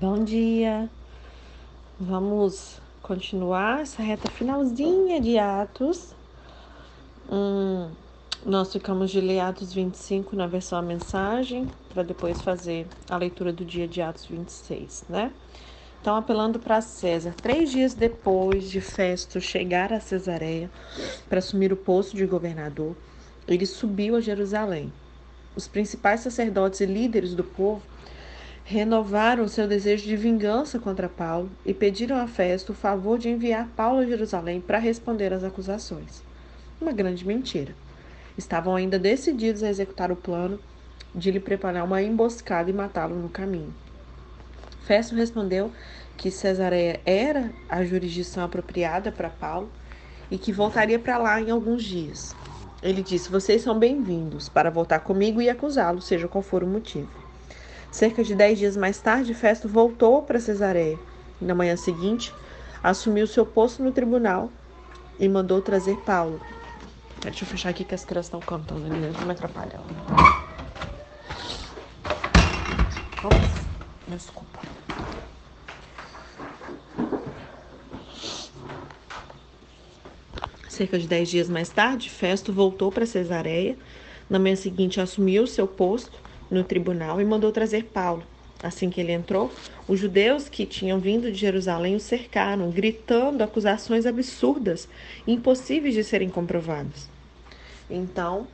Bom dia. Vamos continuar essa reta finalzinha de Atos. Hum, nós ficamos de ler Atos 25 na versão a mensagem, para depois fazer a leitura do dia de Atos 26, né? Então, apelando para César, três dias depois de Festo chegar a Cesareia para assumir o posto de governador, ele subiu a Jerusalém. Os principais sacerdotes e líderes do povo renovaram seu desejo de vingança contra Paulo e pediram a Festo o favor de enviar Paulo a Jerusalém para responder às acusações. Uma grande mentira. Estavam ainda decididos a executar o plano de lhe preparar uma emboscada e matá-lo no caminho. Festo respondeu que Cesareia era a jurisdição apropriada para Paulo e que voltaria para lá em alguns dias. Ele disse: Vocês são bem-vindos para voltar comigo e acusá-lo, seja qual for o motivo. Cerca de dez dias mais tarde, Festo voltou para Cesareia. Na manhã seguinte, assumiu seu posto no tribunal e mandou trazer Paulo. Deixa eu fechar aqui que as crianças estão cantando ali dentro, não me atrapalha. Desculpa. Cerca de dez dias mais tarde, Festo voltou para Cesareia. Na manhã seguinte, assumiu seu posto no tribunal e mandou trazer Paulo. Assim que ele entrou, os judeus que tinham vindo de Jerusalém o cercaram, gritando acusações absurdas, impossíveis de serem comprovadas. Então,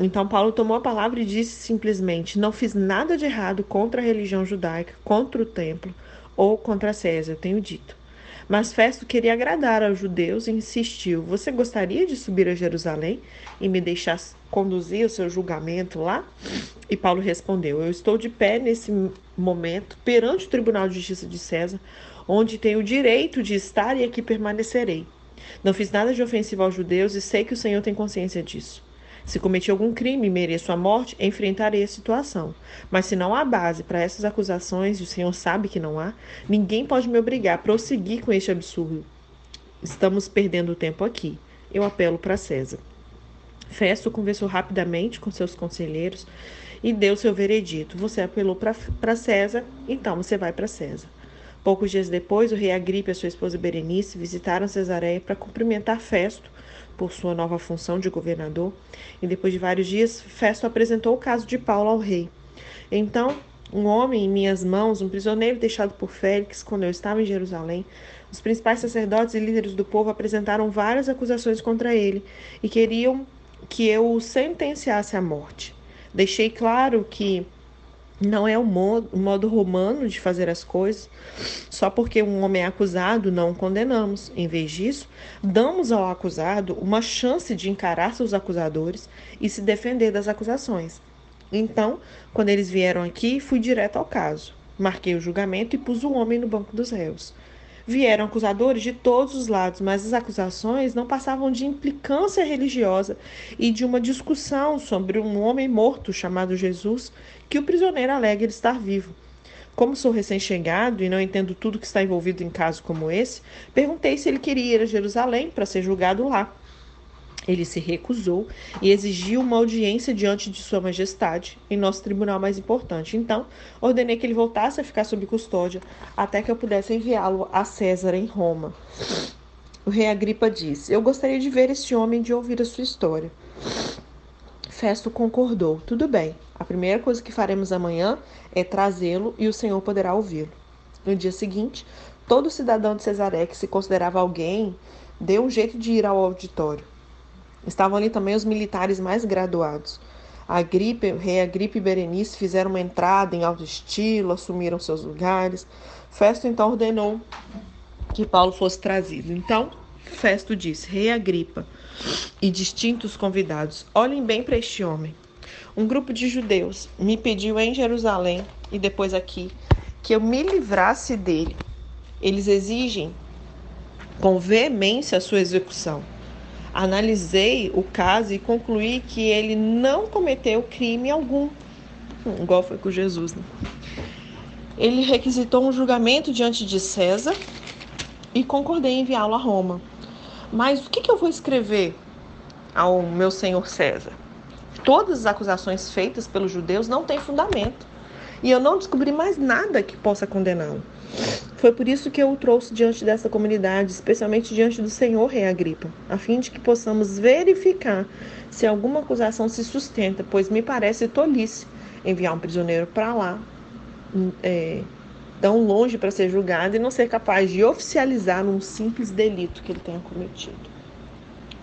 então Paulo tomou a palavra e disse simplesmente: Não fiz nada de errado contra a religião judaica, contra o templo ou contra César, eu tenho dito. Mas Festo queria agradar aos judeus e insistiu: Você gostaria de subir a Jerusalém e me deixar conduzir o seu julgamento lá? E Paulo respondeu: Eu estou de pé nesse momento perante o Tribunal de Justiça de César, onde tenho o direito de estar e aqui permanecerei. Não fiz nada de ofensivo aos judeus e sei que o Senhor tem consciência disso. Se cometi algum crime e mereço a morte, enfrentarei a situação. Mas se não há base para essas acusações, e o Senhor sabe que não há, ninguém pode me obrigar a prosseguir com este absurdo. Estamos perdendo tempo aqui. Eu apelo para César. Festo conversou rapidamente com seus conselheiros e deu seu veredito. Você apelou para César, então você vai para César. Poucos dias depois, o rei Agripe e a sua esposa Berenice visitaram Cesareia para cumprimentar Festo por sua nova função de governador, e depois de vários dias, Festo apresentou o caso de Paulo ao rei. Então, um homem em minhas mãos, um prisioneiro deixado por Félix quando eu estava em Jerusalém, os principais sacerdotes e líderes do povo apresentaram várias acusações contra ele e queriam que eu o sentenciasse à morte. Deixei claro que não é o modo, o modo romano de fazer as coisas. Só porque um homem é acusado, não o condenamos. Em vez disso, damos ao acusado uma chance de encarar seus acusadores e se defender das acusações. Então, quando eles vieram aqui, fui direto ao caso. Marquei o julgamento e pus o homem no banco dos réus. Vieram acusadores de todos os lados, mas as acusações não passavam de implicância religiosa e de uma discussão sobre um homem morto chamado Jesus, que o prisioneiro alega estar vivo. Como sou recém-chegado e não entendo tudo que está envolvido em caso como esse, perguntei se ele queria ir a Jerusalém para ser julgado lá. Ele se recusou e exigiu uma audiência diante de Sua Majestade, em nosso tribunal mais importante. Então, ordenei que ele voltasse a ficar sob custódia até que eu pudesse enviá-lo a César em Roma. O rei Agripa disse: Eu gostaria de ver este homem e de ouvir a sua história. Festo concordou: Tudo bem. A primeira coisa que faremos amanhã é trazê-lo e o Senhor poderá ouvi-lo. No dia seguinte, todo cidadão de Cesaré que se considerava alguém deu um jeito de ir ao auditório. Estavam ali também os militares mais graduados. A gripe, o rei Agripe e Berenice fizeram uma entrada em alto estilo, assumiram seus lugares. Festo então ordenou que Paulo fosse trazido. Então, Festo disse: Rei Agripa e distintos convidados, olhem bem para este homem. Um grupo de judeus me pediu em Jerusalém e depois aqui que eu me livrasse dele. Eles exigem com veemência a sua execução. Analisei o caso e concluí que ele não cometeu crime algum, igual foi com Jesus. Né? Ele requisitou um julgamento diante de César e concordei em enviá-lo a Roma. Mas o que, que eu vou escrever ao meu senhor César? Todas as acusações feitas pelos judeus não têm fundamento. e eu não descobri mais nada que possa condená-lo. Foi por isso que eu o trouxe diante dessa comunidade, especialmente diante do Senhor Rei Agripa, a fim de que possamos verificar se alguma acusação se sustenta, pois me parece tolice enviar um prisioneiro para lá, é, tão longe para ser julgado e não ser capaz de oficializar um simples delito que ele tenha cometido.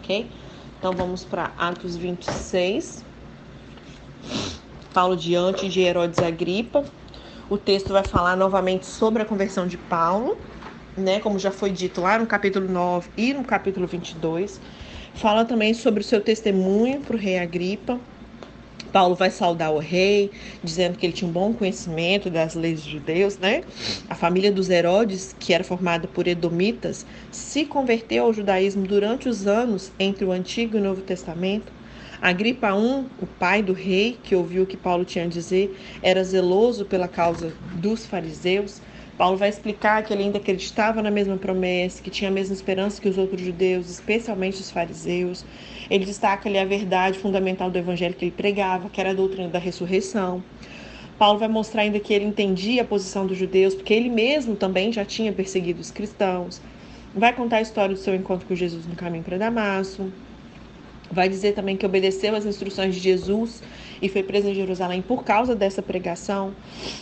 Ok? Então vamos para Atos 26. Paulo diante de Herodes Agripa. O texto vai falar novamente sobre a conversão de Paulo, né, como já foi dito lá no capítulo 9 e no capítulo 22. Fala também sobre o seu testemunho para o rei Agripa. Paulo vai saudar o rei, dizendo que ele tinha um bom conhecimento das leis dos judeus, né? A família dos Herodes, que era formada por edomitas, se converteu ao judaísmo durante os anos entre o Antigo e o Novo Testamento. Agripa I, o pai do rei, que ouviu o que Paulo tinha a dizer, era zeloso pela causa dos fariseus. Paulo vai explicar que ele ainda acreditava na mesma promessa, que tinha a mesma esperança que os outros judeus, especialmente os fariseus. Ele destaca ali a verdade fundamental do evangelho que ele pregava, que era a doutrina da ressurreição. Paulo vai mostrar ainda que ele entendia a posição dos judeus, porque ele mesmo também já tinha perseguido os cristãos. Vai contar a história do seu encontro com Jesus no caminho para Damasco. Vai dizer também que obedeceu às instruções de Jesus e foi preso em Jerusalém por causa dessa pregação.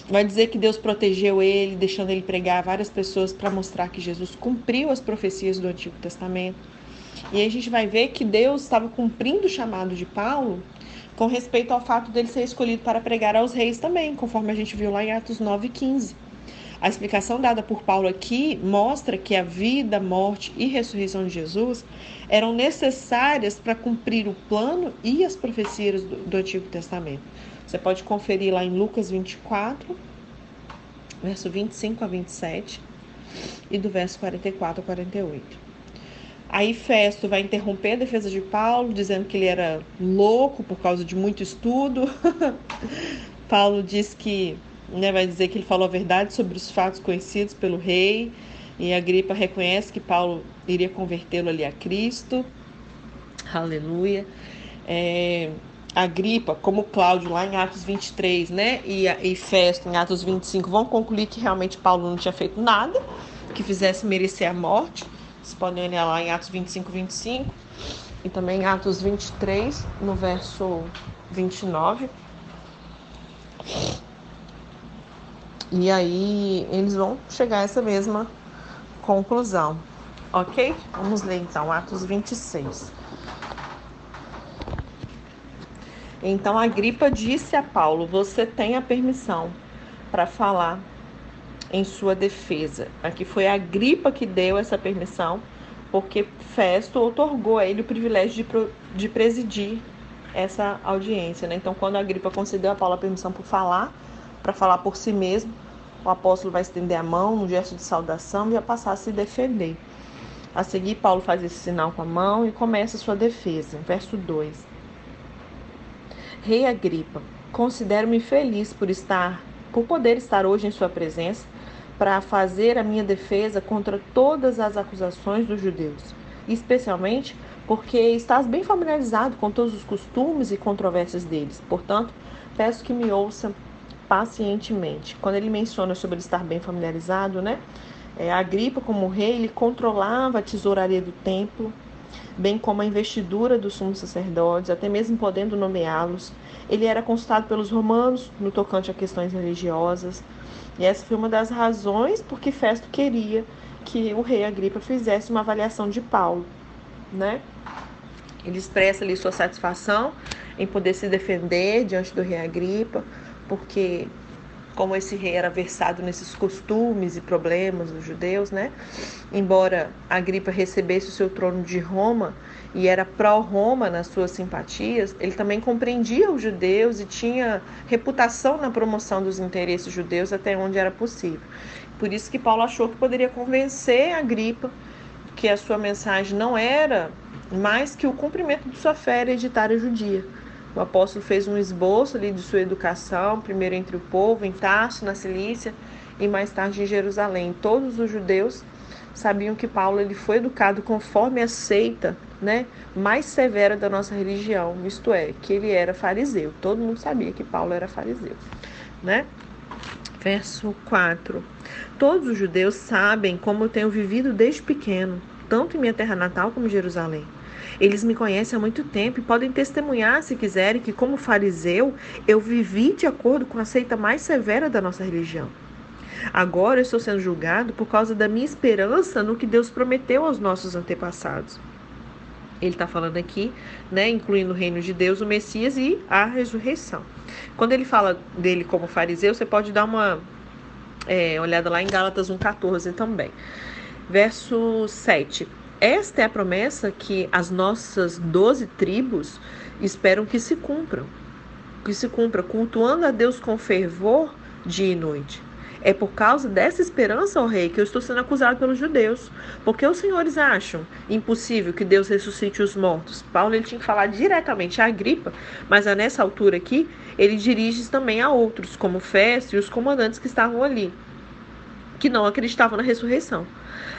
Vai dizer que Deus protegeu ele, deixando ele pregar a várias pessoas para mostrar que Jesus cumpriu as profecias do Antigo Testamento. E aí a gente vai ver que Deus estava cumprindo o chamado de Paulo com respeito ao fato dele ser escolhido para pregar aos reis também, conforme a gente viu lá em Atos 9, 15. A explicação dada por Paulo aqui mostra que a vida, morte e ressurreição de Jesus eram necessárias para cumprir o plano e as profecias do, do Antigo Testamento. Você pode conferir lá em Lucas 24, verso 25 a 27 e do verso 44 a 48. Aí Festo vai interromper a defesa de Paulo, dizendo que ele era louco por causa de muito estudo. Paulo diz que né, vai dizer que ele falou a verdade sobre os fatos conhecidos pelo rei, e a Gripa reconhece que Paulo iria convertê-lo ali a Cristo. Aleluia. É, a Gripa, como Cláudio lá em Atos 23, né, e, e Festo em Atos 25, vão concluir que realmente Paulo não tinha feito nada que fizesse merecer a morte. Vocês podem olhar lá em Atos 25, 25 e também em Atos 23, no verso 29. E aí eles vão chegar a essa mesma conclusão. Ok? Vamos ler então Atos 26. Então a gripa disse a Paulo: Você tem a permissão para falar em sua defesa. Aqui foi a gripa que deu essa permissão, porque Festo otorgou a ele o privilégio de, de presidir essa audiência. Né? Então, quando a gripa concedeu a Paulo a permissão por falar, para falar por si mesmo, o apóstolo vai estender a mão num gesto de saudação e vai passar a se defender. A seguir, Paulo faz esse sinal com a mão e começa a sua defesa. Verso 2. Rei Agripa, considero-me feliz por estar, por poder estar hoje em sua presença para fazer a minha defesa contra todas as acusações dos judeus, especialmente porque estás bem familiarizado com todos os costumes e controvérsias deles. Portanto, peço que me ouça pacientemente. Quando ele menciona sobre ele estar bem familiarizado, né? É, Agripa, como rei, ele controlava a tesouraria do templo, bem como a investidura dos sumos sacerdotes, até mesmo podendo nomeá-los. Ele era consultado pelos romanos no tocante a questões religiosas. E essa foi uma das razões por que Festo queria que o rei Agripa fizesse uma avaliação de Paulo, né? Ele expressa ali sua satisfação em poder se defender diante do rei Agripa, porque como esse rei era versado nesses costumes e problemas dos judeus, né? Embora Agripa recebesse o seu trono de Roma e era pró-Roma nas suas simpatias, ele também compreendia os judeus e tinha reputação na promoção dos interesses judeus até onde era possível. Por isso que Paulo achou que poderia convencer Agripa que a sua mensagem não era mais que o cumprimento de sua fé hereditária judia o apóstolo fez um esboço ali de sua educação, primeiro entre o povo, em Tarso, na Cilícia, e mais tarde em Jerusalém. Todos os judeus sabiam que Paulo ele foi educado conforme a seita né, mais severa da nossa religião, isto é, que ele era fariseu. Todo mundo sabia que Paulo era fariseu. Né? Verso 4: Todos os judeus sabem como eu tenho vivido desde pequeno, tanto em minha terra natal como em Jerusalém. Eles me conhecem há muito tempo e podem testemunhar, se quiserem, que, como fariseu, eu vivi de acordo com a seita mais severa da nossa religião. Agora eu estou sendo julgado por causa da minha esperança no que Deus prometeu aos nossos antepassados. Ele está falando aqui, né, incluindo o reino de Deus, o Messias e a ressurreição. Quando ele fala dele como fariseu, você pode dar uma é, olhada lá em Gálatas 1,14 também. Verso 7. Esta é a promessa que as nossas doze tribos esperam que se cumpram. Que se cumpra, cultuando a Deus com fervor dia e noite. É por causa dessa esperança, ó rei, que eu estou sendo acusado pelos judeus. Porque os senhores acham impossível que Deus ressuscite os mortos. Paulo ele tinha que falar diretamente a Agripa, mas nessa altura aqui, ele dirige também a outros, como Festo e os comandantes que estavam ali, que não acreditavam na ressurreição.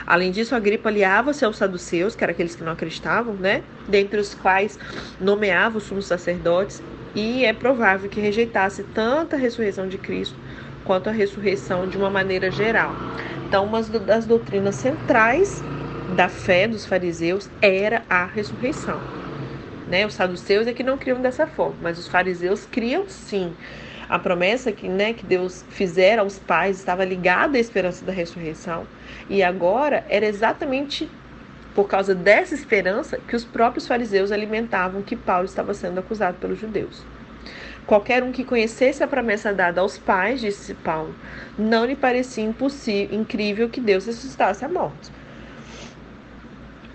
Além disso, Agripa aliava-se aos saduceus, que eram aqueles que não acreditavam, né? Dentre os quais nomeava os sumos sacerdotes, e é provável que rejeitasse tanto a ressurreição de Cristo quanto a ressurreição de uma maneira geral. Então, uma das doutrinas centrais da fé dos fariseus era a ressurreição. Né? Os saduceus é que não criam dessa forma, mas os fariseus criam sim. A promessa que, né, que Deus fizera aos pais estava ligada à esperança da ressurreição. E agora era exatamente por causa dessa esperança que os próprios fariseus alimentavam que Paulo estava sendo acusado pelos judeus. Qualquer um que conhecesse a promessa dada aos pais, disse Paulo, não lhe parecia impossível, incrível que Deus ressuscitasse a morte.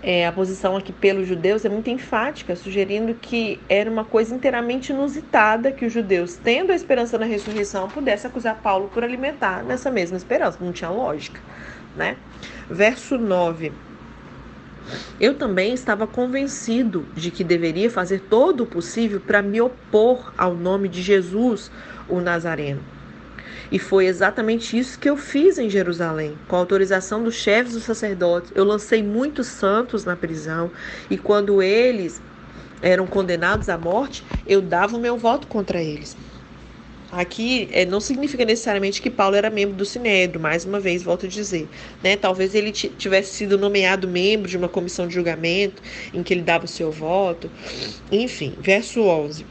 É, a posição aqui pelos judeus é muito enfática, sugerindo que era uma coisa inteiramente inusitada que os judeus, tendo a esperança na ressurreição, pudessem acusar Paulo por alimentar nessa mesma esperança. Não tinha lógica, né? Verso 9. Eu também estava convencido de que deveria fazer todo o possível para me opor ao nome de Jesus, o Nazareno. E foi exatamente isso que eu fiz em Jerusalém. Com a autorização dos chefes dos sacerdotes, eu lancei muitos santos na prisão, e quando eles eram condenados à morte, eu dava o meu voto contra eles. Aqui é, não significa necessariamente que Paulo era membro do Sinédrio, mais uma vez, volto a dizer. Né? Talvez ele tivesse sido nomeado membro de uma comissão de julgamento em que ele dava o seu voto. Enfim, verso 11.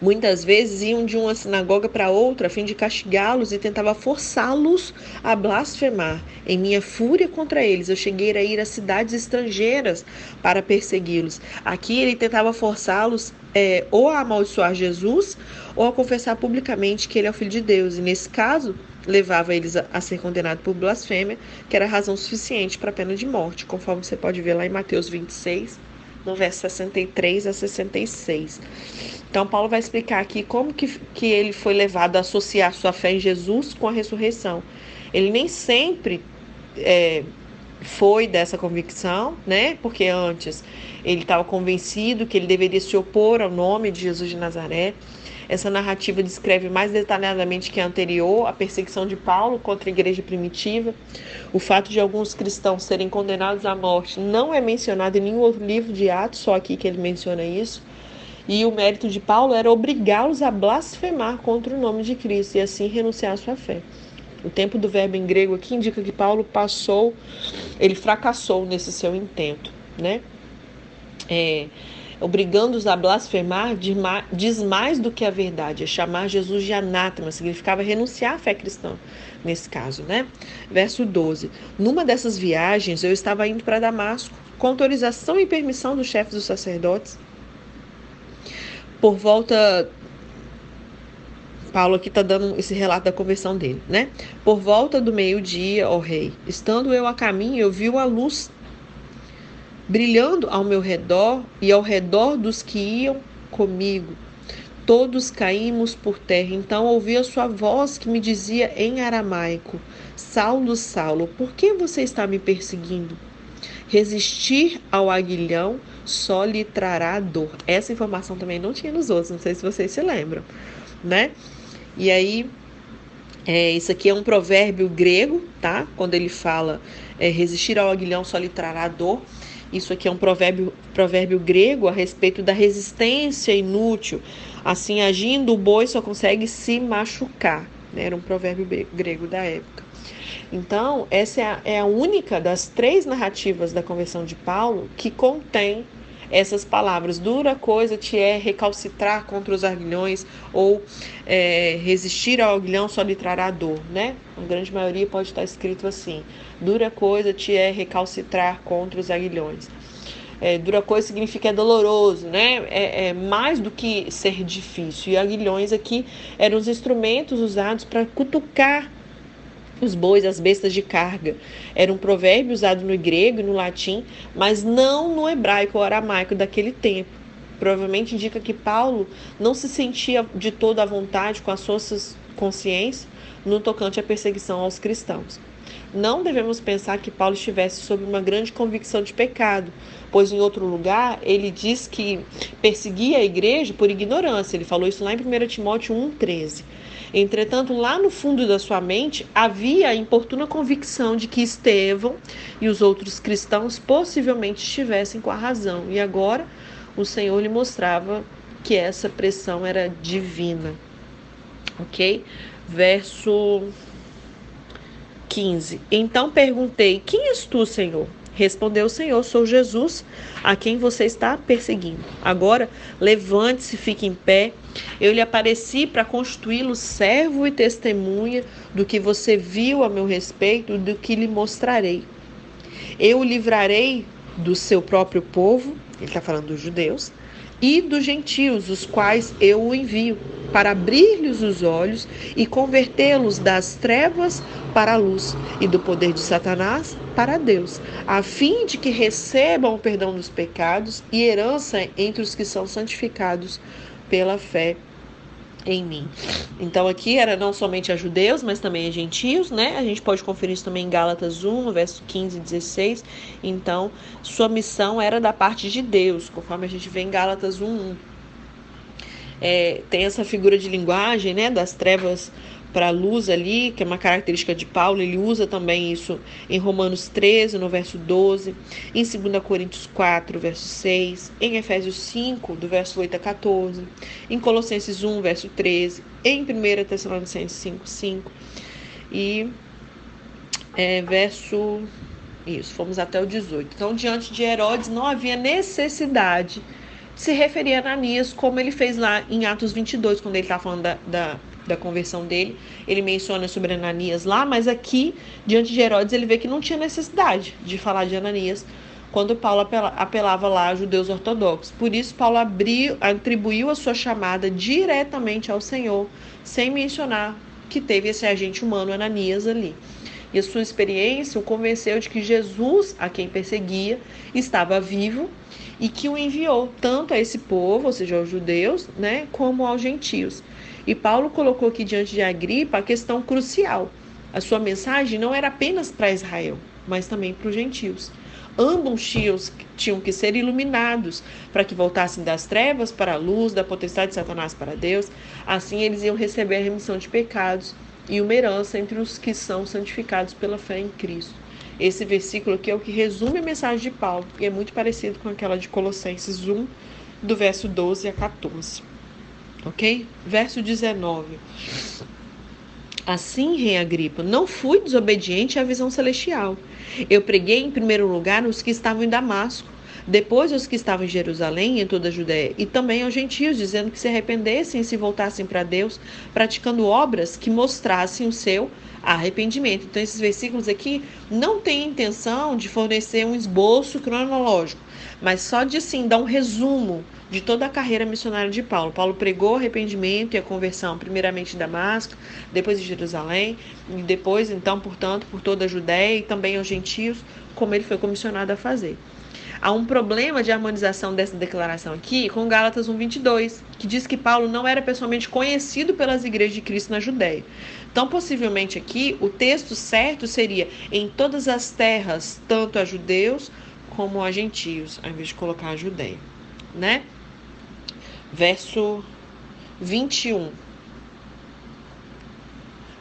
Muitas vezes iam de uma sinagoga para outra a fim de castigá-los e tentava forçá-los a blasfemar. Em minha fúria contra eles, eu cheguei a ir a cidades estrangeiras para persegui-los. Aqui ele tentava forçá-los é, ou a amaldiçoar Jesus ou a confessar publicamente que ele é o Filho de Deus. E nesse caso, levava eles a, a ser condenados por blasfêmia, que era razão suficiente para a pena de morte, conforme você pode ver lá em Mateus 26, no verso 63 a 66. Então, Paulo vai explicar aqui como que, que ele foi levado a associar sua fé em Jesus com a ressurreição. Ele nem sempre é, foi dessa convicção, né? Porque antes ele estava convencido que ele deveria se opor ao nome de Jesus de Nazaré. Essa narrativa descreve mais detalhadamente que a anterior a perseguição de Paulo contra a igreja primitiva. O fato de alguns cristãos serem condenados à morte não é mencionado em nenhum outro livro de Atos, só aqui que ele menciona isso. E o mérito de Paulo era obrigá-los a blasfemar contra o nome de Cristo e assim renunciar à sua fé. O tempo do verbo em grego aqui indica que Paulo passou, ele fracassou nesse seu intento, né? É, obrigando-os a blasfemar, diz mais do que a verdade, é chamar Jesus de anátema, significava renunciar à fé cristã, nesse caso, né? Verso 12: Numa dessas viagens eu estava indo para Damasco, com autorização e permissão dos chefes dos sacerdotes. Por volta. Paulo aqui está dando esse relato da conversão dele, né? Por volta do meio-dia, ó rei, estando eu a caminho, eu vi uma luz brilhando ao meu redor e ao redor dos que iam comigo. Todos caímos por terra. Então ouvi a sua voz que me dizia em aramaico: Saulo, Saulo, por que você está me perseguindo? Resistir ao aguilhão só lhe trará dor. Essa informação também não tinha nos outros, não sei se vocês se lembram, né? E aí, é, isso aqui é um provérbio grego, tá? Quando ele fala é, resistir ao aguilhão só lhe trará dor. Isso aqui é um provérbio, provérbio grego a respeito da resistência inútil. Assim, agindo, o boi só consegue se machucar. né? era um provérbio grego da época. Então, essa é a, é a única das três narrativas da conversão de Paulo que contém essas palavras. Dura coisa te é recalcitrar contra os aguilhões ou é, resistir ao aguilhão só lhe trará dor, né? A grande maioria pode estar escrito assim: dura coisa te é recalcitrar contra os aguilhões. É, dura coisa significa é doloroso, né? É, é, mais do que ser difícil. E aguilhões aqui eram os instrumentos usados para cutucar os bois, as bestas de carga. Era um provérbio usado no grego e no latim, mas não no hebraico ou aramaico daquele tempo. Provavelmente indica que Paulo não se sentia de toda a vontade com as suas consciências no tocante à perseguição aos cristãos. Não devemos pensar que Paulo estivesse sob uma grande convicção de pecado, pois em outro lugar ele diz que perseguia a igreja por ignorância. Ele falou isso lá em 1 Timóteo 1,13. Entretanto, lá no fundo da sua mente havia a importuna convicção de que Estevão e os outros cristãos possivelmente estivessem com a razão. E agora o Senhor lhe mostrava que essa pressão era divina. Ok? Verso 15. Então perguntei: Quem és tu, Senhor? Respondeu o Senhor: Sou Jesus, a quem você está perseguindo. Agora, levante-se, fique em pé. Eu lhe apareci para constituí-lo servo e testemunha do que você viu a meu respeito, do que lhe mostrarei. Eu o livrarei do seu próprio povo, ele está falando dos judeus, e dos gentios, os quais eu o envio, para abrir-lhes os olhos e convertê-los das trevas para a luz e do poder de Satanás para Deus, a fim de que recebam o perdão dos pecados e herança entre os que são santificados pela fé em mim. Então aqui era não somente a judeus, mas também a gentios, né? A gente pode conferir isso também em Gálatas 1, no verso 15 e 16. Então, sua missão era da parte de Deus, conforme a gente vê em Gálatas 1, 1. É, tem essa figura de linguagem, né, das trevas para a luz ali, que é uma característica de Paulo, ele usa também isso em Romanos 13, no verso 12, em 2 Coríntios 4, verso 6, em Efésios 5, do verso 8 a 14, em Colossenses 1, verso 13, em 1 Tessalonicenses 5, 5 e é, verso. Isso, fomos até o 18. Então, diante de Herodes, não havia necessidade de se referir a Ananias, como ele fez lá em Atos 22, quando ele está falando da, da da conversão dele. Ele menciona sobre Ananias lá, mas aqui, diante de Herodes, ele vê que não tinha necessidade de falar de Ananias quando Paulo apelava lá a judeus ortodoxos. Por isso, Paulo abriu, atribuiu a sua chamada diretamente ao Senhor, sem mencionar que teve esse agente humano, Ananias, ali. E a sua experiência o convenceu de que Jesus, a quem perseguia, estava vivo e que o enviou tanto a esse povo, ou seja, aos judeus, né, como aos gentios. E Paulo colocou aqui diante de Agripa a questão crucial. A sua mensagem não era apenas para Israel, mas também para os gentios. Ambos tios tinham que ser iluminados para que voltassem das trevas para a luz, da potestade de Satanás para Deus. Assim eles iam receber a remissão de pecados e uma herança entre os que são santificados pela fé em Cristo. Esse versículo aqui é o que resume a mensagem de Paulo e é muito parecido com aquela de Colossenses 1, do verso 12 a 14 ok? Verso 19. Assim, rei Agripa, não fui desobediente à visão celestial. Eu preguei em primeiro lugar os que estavam em Damasco, depois os que estavam em Jerusalém e em toda a Judéia, e também aos gentios, dizendo que se arrependessem e se voltassem para Deus, praticando obras que mostrassem o seu arrependimento. Então, esses versículos aqui não têm intenção de fornecer um esboço cronológico, mas só de sim dar um resumo de toda a carreira missionária de Paulo. Paulo pregou arrependimento e a conversão, primeiramente em Damasco, depois em Jerusalém, e depois, então, portanto, por toda a Judéia e também aos gentios, como ele foi comissionado a fazer. Há um problema de harmonização dessa declaração aqui com Gálatas 1:22, que diz que Paulo não era pessoalmente conhecido pelas igrejas de Cristo na Judéia. Então, possivelmente aqui, o texto certo seria em todas as terras, tanto a judeus como a gentios, ao invés de colocar a Judéia, né? Verso 21.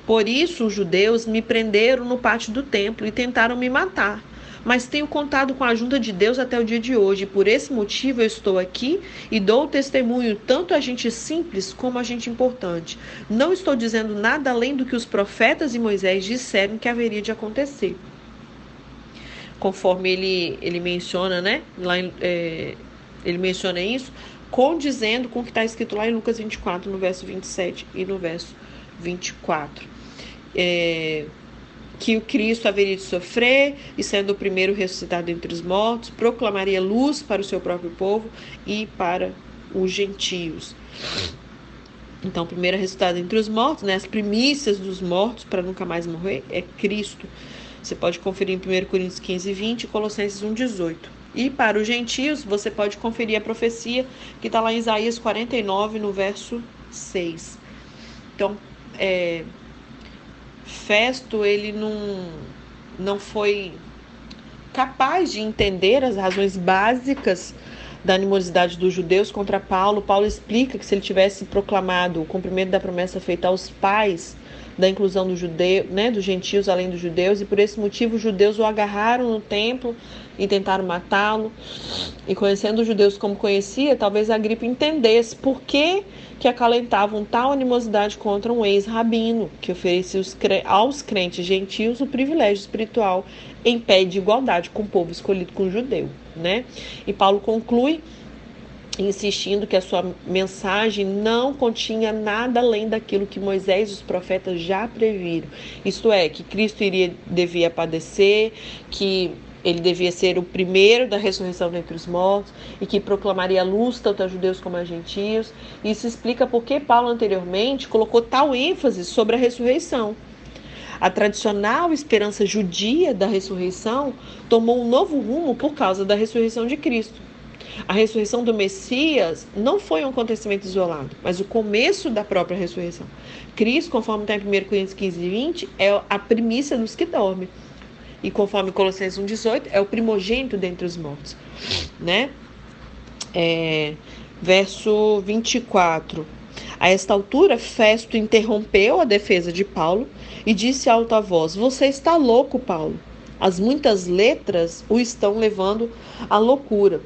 Por isso os judeus me prenderam no pátio do templo e tentaram me matar mas tenho contado com a ajuda de Deus até o dia de hoje. Por esse motivo eu estou aqui e dou testemunho tanto a gente simples como a gente importante. Não estou dizendo nada além do que os profetas e Moisés disseram que haveria de acontecer. Conforme ele, ele menciona, né? Lá é, ele menciona isso, condizendo com o que está escrito lá em Lucas 24, no verso 27 e no verso 24. É, que o Cristo haveria de sofrer e, sendo o primeiro ressuscitado entre os mortos, proclamaria luz para o seu próprio povo e para os gentios. Então, o primeiro ressuscitado entre os mortos, né, as primícias dos mortos para nunca mais morrer, é Cristo. Você pode conferir em 1 Coríntios 15, 20 e Colossenses 1, 18. E para os gentios, você pode conferir a profecia que está lá em Isaías 49, no verso 6. Então, é, Festo ele não, não foi capaz de entender as razões básicas da animosidade dos judeus contra Paulo. Paulo explica que se ele tivesse proclamado o cumprimento da promessa feita aos pais da inclusão do judeu, né, dos gentios além dos judeus, e por esse motivo os judeus o agarraram no templo e tentaram matá-lo. E conhecendo os judeus como conhecia, talvez a gripe entendesse por que, que acalentavam tal animosidade contra um ex-rabino, que oferecia aos crentes gentios o privilégio espiritual em pé de igualdade com o povo escolhido com o judeu. Né? E Paulo conclui insistindo que a sua mensagem não continha nada além daquilo que Moisés e os profetas já previram. Isto é, que Cristo iria devia padecer, que ele devia ser o primeiro da ressurreição dentre os mortos e que proclamaria a luz tanto a judeus como a gentios. Isso explica por que Paulo anteriormente colocou tal ênfase sobre a ressurreição. A tradicional esperança judia da ressurreição tomou um novo rumo por causa da ressurreição de Cristo. A ressurreição do Messias não foi um acontecimento isolado, mas o começo da própria ressurreição. Cristo, conforme está em 1 Coríntios 15 e 20, é a primícia dos que dormem. E conforme Colossenses 1,18, é o primogênito dentre os mortos. Né? É, verso 24. A esta altura, Festo interrompeu a defesa de Paulo e disse alta voz: Você está louco, Paulo. As muitas letras o estão levando à loucura.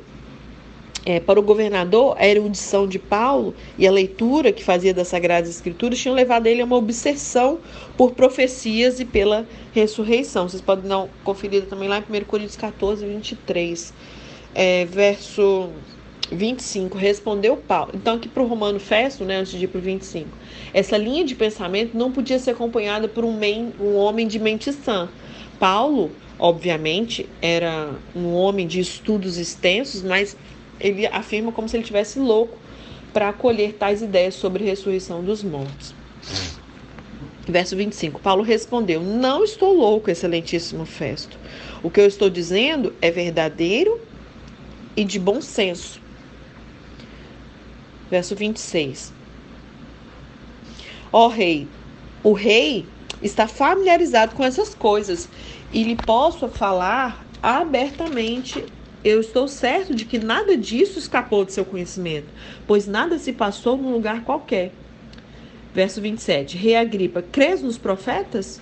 É, para o governador, a erudição de Paulo e a leitura que fazia das Sagradas Escrituras tinham levado ele a uma obsessão por profecias e pela ressurreição. Vocês podem dar uma conferida também lá em 1 Coríntios 14, 23, é, verso 25. Respondeu Paulo. Então, aqui para o Romano Festo, né, antes de ir para o 25, essa linha de pensamento não podia ser acompanhada por um, men, um homem de mente sã. Paulo, obviamente, era um homem de estudos extensos, mas ele afirma como se ele tivesse louco para acolher tais ideias sobre ressurreição dos mortos. Verso 25. Paulo respondeu: Não estou louco, excelentíssimo Festo. O que eu estou dizendo é verdadeiro e de bom senso. Verso 26. Ó rei, o rei está familiarizado com essas coisas e lhe posso falar abertamente eu estou certo de que nada disso escapou de seu conhecimento, pois nada se passou num lugar qualquer. Verso 27. Rei Agripa, crês nos profetas?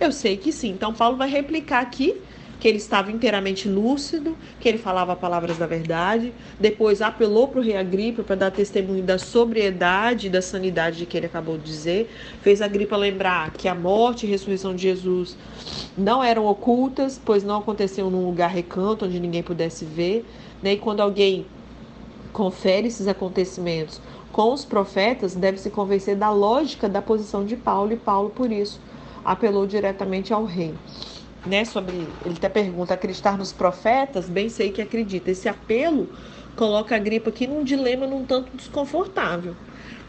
Eu sei que sim. Então, Paulo vai replicar aqui que ele estava inteiramente lúcido, que ele falava palavras da verdade. Depois apelou para o rei Agripa para dar testemunho da sobriedade e da sanidade de que ele acabou de dizer. Fez Agripa lembrar que a morte e a ressurreição de Jesus não eram ocultas, pois não aconteciam num lugar recanto onde ninguém pudesse ver. Né? E quando alguém confere esses acontecimentos com os profetas, deve se convencer da lógica da posição de Paulo, e Paulo, por isso, apelou diretamente ao rei né, sobre ele até pergunta acreditar nos profetas, bem sei que acredita. Esse apelo coloca a gripe aqui num dilema num tanto desconfortável.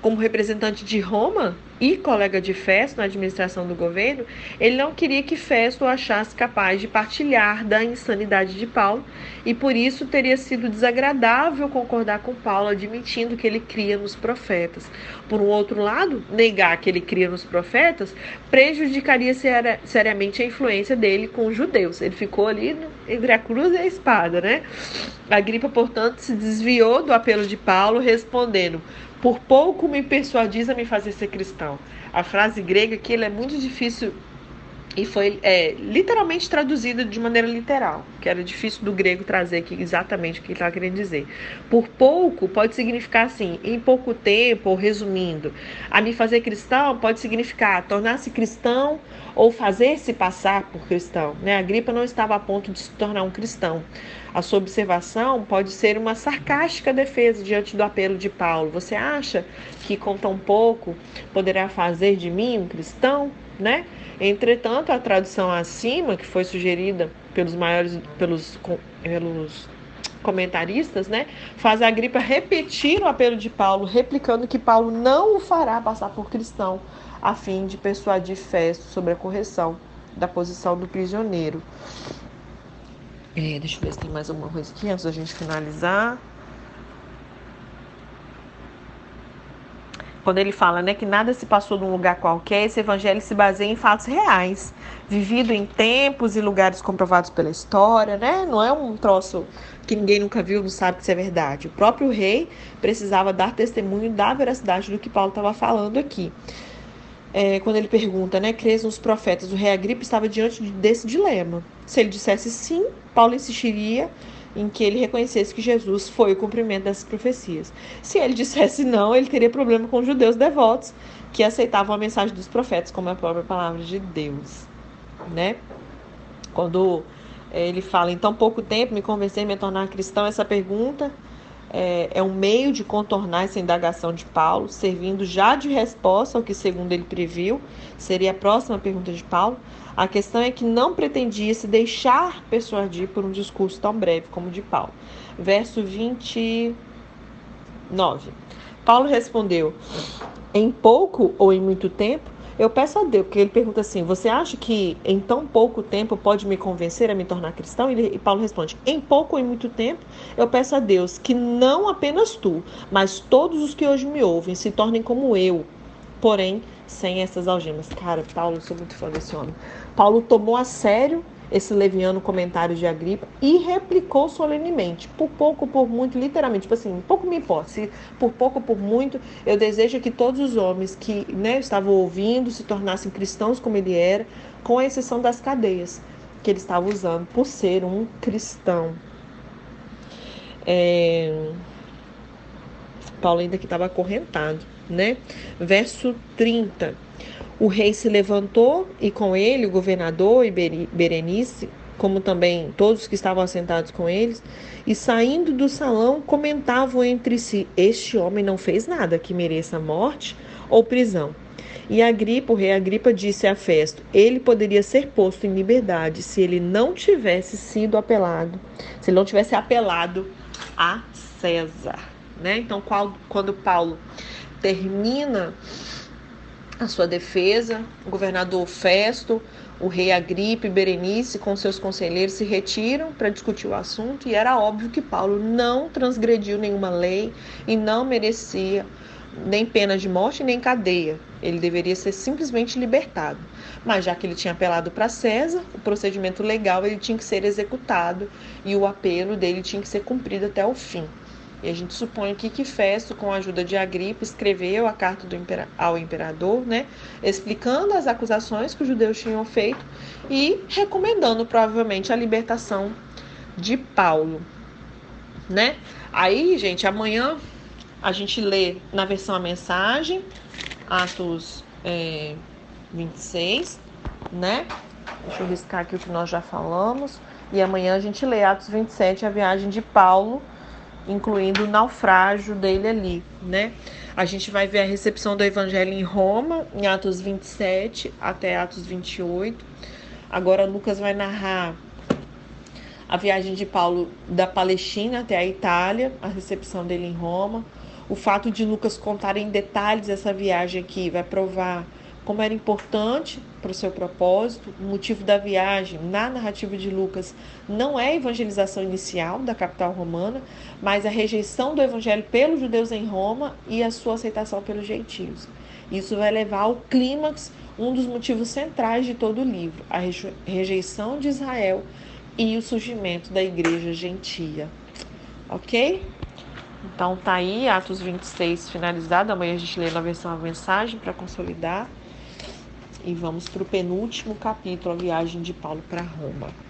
Como representante de Roma, e colega de Festo na administração do governo, ele não queria que Festo o achasse capaz de partilhar da insanidade de Paulo e por isso teria sido desagradável concordar com Paulo, admitindo que ele cria nos profetas. Por um outro lado, negar que ele cria nos profetas prejudicaria seriamente a influência dele com os judeus. Ele ficou ali entre a cruz e a espada, né? A gripa, portanto, se desviou do apelo de Paulo, respondendo: Por pouco me persuadis a me fazer ser cristão. A frase grega que ele é muito difícil e foi é, literalmente traduzida de maneira literal, que era difícil do grego trazer aqui exatamente o que ele estava querendo dizer. Por pouco pode significar assim, em pouco tempo, ou resumindo, a me fazer cristão pode significar tornar-se cristão ou fazer-se passar por cristão. Né? A gripa não estava a ponto de se tornar um cristão. A sua observação pode ser uma sarcástica defesa diante do apelo de Paulo. Você acha que com tão pouco poderá fazer de mim um cristão? Né? Entretanto, a tradução acima, que foi sugerida pelos maiores, pelos, pelos comentaristas, né, faz a gripa repetir o apelo de Paulo, replicando que Paulo não o fará passar por cristão, a fim de persuadir Festo sobre a correção da posição do prisioneiro. É, deixa eu ver se tem mais alguma coisa aqui antes da gente finalizar. Quando ele fala né, que nada se passou num lugar qualquer, esse evangelho se baseia em fatos reais, vivido em tempos e lugares comprovados pela história, né? Não é um troço que ninguém nunca viu, não sabe se é verdade. O próprio rei precisava dar testemunho da veracidade do que Paulo estava falando aqui. É, quando ele pergunta, né, crês nos profetas, o rei Agripa estava diante desse dilema. Se ele dissesse sim, Paulo insistiria em que ele reconhecesse que Jesus foi o cumprimento dessas profecias. Se ele dissesse não, ele teria problema com os judeus devotos que aceitavam a mensagem dos profetas como a própria palavra de Deus, né? Quando eh, ele fala em tão pouco tempo me convencer me tornar cristão, essa pergunta é, é um meio de contornar essa indagação de Paulo, servindo já de resposta ao que, segundo ele previu, seria a próxima pergunta de Paulo. A questão é que não pretendia se deixar persuadir por um discurso tão breve como o de Paulo. Verso 29. Paulo respondeu: Em pouco ou em muito tempo? Eu peço a Deus, porque ele pergunta assim: Você acha que em tão pouco tempo pode me convencer a me tornar cristão? E Paulo responde: Em pouco ou em muito tempo, eu peço a Deus que não apenas tu, mas todos os que hoje me ouvem se tornem como eu, porém sem essas algemas. Cara, Paulo, sou muito fã desse homem. Paulo tomou a sério esse leviano comentário de Agripa e replicou solenemente, por pouco, por muito, literalmente, tipo assim, pouco me importa, se por pouco, por muito, eu desejo que todos os homens que né, estavam ouvindo se tornassem cristãos como ele era, com exceção das cadeias que ele estava usando por ser um cristão. É... Paulo ainda que estava acorrentado, né? Verso 30. O rei se levantou e com ele o governador e Berenice, como também todos que estavam assentados com eles, e saindo do salão comentavam entre si: Este homem não fez nada que mereça morte ou prisão. E Agripa, o rei Agripa, disse a Festo: ele poderia ser posto em liberdade se ele não tivesse sido apelado, se ele não tivesse apelado a César. Né? Então, quando Paulo termina a sua defesa, o governador Festo, o rei Agripe Berenice com seus conselheiros se retiram para discutir o assunto e era óbvio que Paulo não transgrediu nenhuma lei e não merecia nem pena de morte nem cadeia. Ele deveria ser simplesmente libertado. Mas já que ele tinha apelado para César, o procedimento legal ele tinha que ser executado e o apelo dele tinha que ser cumprido até o fim. E a gente supõe que Festo, com a ajuda de Agripa, escreveu a carta impera ao imperador, né, explicando as acusações que os judeus tinham feito e recomendando provavelmente a libertação de Paulo, né? Aí, gente, amanhã a gente lê na versão a mensagem, Atos é, 26, né? Deixa eu riscar aqui o que nós já falamos. E amanhã a gente lê Atos 27, a viagem de Paulo incluindo o naufrágio dele ali, né? A gente vai ver a recepção do evangelho em Roma, em Atos 27 até Atos 28. Agora Lucas vai narrar a viagem de Paulo da Palestina até a Itália, a recepção dele em Roma. O fato de Lucas contar em detalhes essa viagem aqui vai provar como era importante para o seu propósito. O motivo da viagem na narrativa de Lucas não é a evangelização inicial da capital romana, mas a rejeição do evangelho pelos judeus em Roma e a sua aceitação pelos gentios. Isso vai levar ao clímax, um dos motivos centrais de todo o livro, a rejeição de Israel e o surgimento da igreja gentia. Ok? Então tá aí, Atos 26 finalizado. Amanhã a gente lê na versão a mensagem para consolidar. E vamos para o penúltimo capítulo, a viagem de Paulo para Roma.